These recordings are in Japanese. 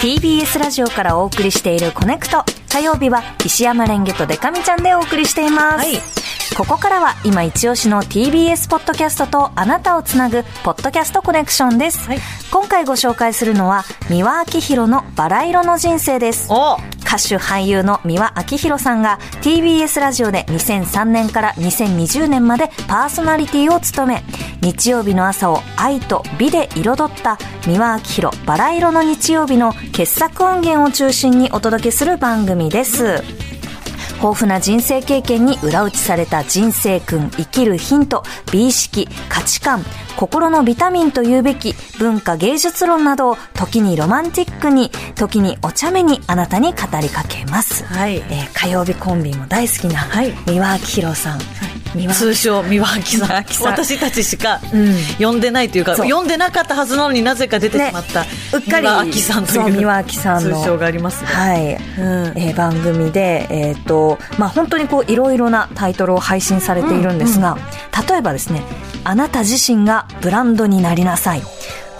TBS ラジオからお送りしているコネクト。火曜日は石山レンゲとデカミちゃんでお送りしています。はいここからは今一押しの TBS ポッドキャストとあなたをつなぐポッドキャストコネクションです。はい今回ご紹介するのは三輪明宏のバラ色の人生です。お歌手俳優の三輪明宏さんが TBS ラジオで2003年から2020年までパーソナリティを務め日曜日の朝を愛と美で彩った三輪明宏バラ色の日曜日の傑作音源を中心にお届けする番組です。豊富な人生経験に裏打ちされた人生訓、生きるヒント、美意識、価値観、心のビタミンというべき文化芸術論などを時にロマンティックに、時にお茶目にあなたに語りかけます。はいえー火曜日コンビも大好きな、はい三輪明宏さん。通称三輪明さん。私たちしかうん。呼んでないというか、そう。呼んでなかったはずなのになぜか出てしまった、ねうっかり三輪明さんという三輪明さんの通称がありますね、はい、うん。えー番組で、えっ、と、まあ、本当にこう、いろいろなタイトルを配信されているんですが、例えばですね、あなた自身がブランドになりなさい。フ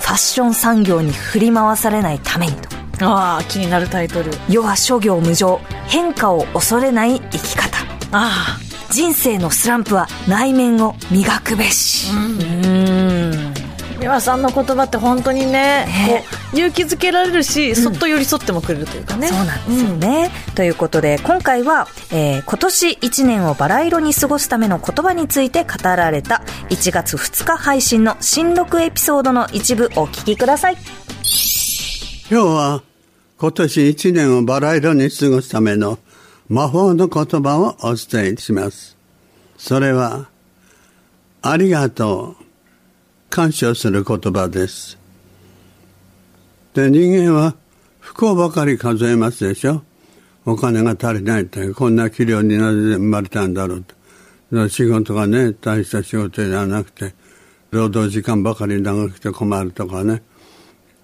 ァッション産業に振り回されないためにと。ああ気になるタイトル。世は諸行無常。変化を恐れない生き方。あ人生のスランプは内面を磨くべし。あうんうん。三輪さんの言葉って本当にねね勇気づけられるし、そっと寄り添ってもくれるというかねそうなんですよね。ということで、今回は、えー今年1年をバラ色に過ごすための言葉について語られた1月2日配信の新録エピソードの一部お聞きください。今日は今年一年をバラ色に過ごすための魔法の言葉をお伝えします。それは、ありがとう、感謝する言葉です。で、人間は不幸ばかり数えますでしょお金が足りないって、こんな器量になぜ生まれたんだろうと。仕事がね、大した仕事ではなくて、労働時間ばかり長くて困るとかね。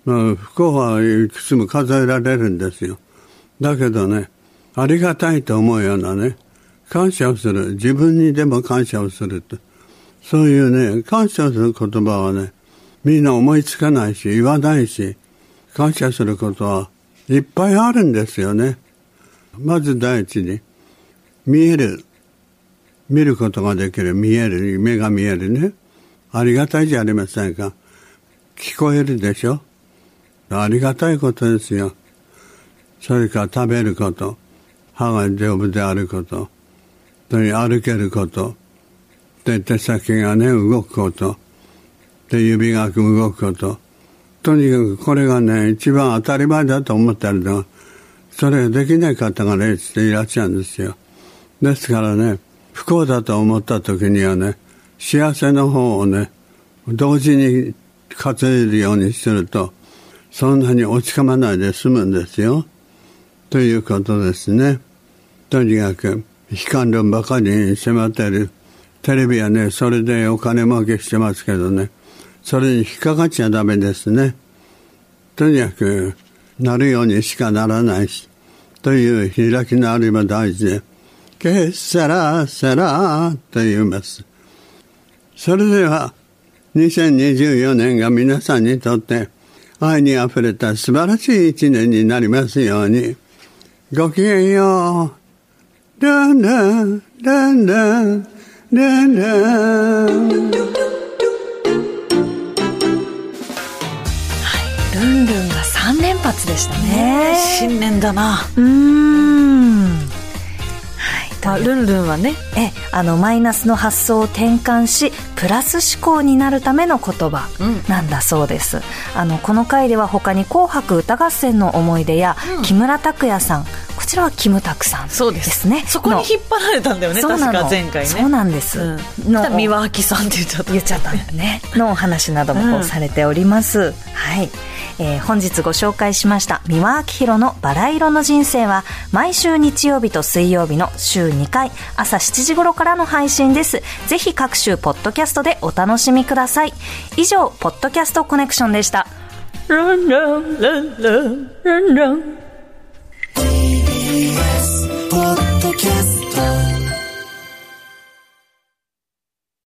まあ、不幸はいくつも数えられるんですよ。だけどね、ありがたいと思うようなね、感謝をする。自分にでも感謝をすると。そういうね、感謝する言葉はね、みんな思いつかないし、言わないし、感謝することはいっぱいあるんですよね。まず第一に、見える。見ることができる。見える。目が見えるね。ありがたいじゃありませんか。聞こえるでしょありがたいことですよ。それから食べること、歯が丈夫であること、それに歩けること、で手先がね、動くこと、で指が動くこと、とにかくこれがね、一番当たり前だと思ってるの。は、それができない方がね、いらっしゃるんですよ。ですからね、不幸だと思った時にはね、幸せの方をね、同時に数えるようにすると、そんなに落ち込まないで済むんですよ。ということですね。とにかく、悲観論ばかりに迫ってる。テレビはね、それでお金儲けしてますけどね、それに引っかかっちゃダメですね。とにかく、なるようにしかならないし、という開きのあれば大事で、ケッサラサラと言います。それでは、2024年が皆さんにとって愛にあふれた素晴らしい一年になりますように。ごきげんよう。ランラン、ランラン、ランラン。ルンルンが3連発でしたね。新年だな、うーん。はい。まあ、ルンルンはねえ、あの、マイナスの発想を転換し、プラス思考になるための言葉うんなんだそうです。あの、この回では他に紅白歌合戦の思い出や、うん木村拓哉さん、こちらはキムタクさんそうでですすね。そこに引っ張られたんだよね確か前回ねそうなんです。うん、の三輪明さんって言っちゃった言っちゃったんだよね。のお話などもされております。はい。えー本日ご紹介しました三輪明宏のバラ色の人生は毎週日曜日と水曜日の週2回朝7時頃からの配信です。ぜひ各種ポッドキャストでお楽しみください。以上、ポッドキャストコネクションでした。ルンルンルンルンルンルン TBS ポッドキャスト。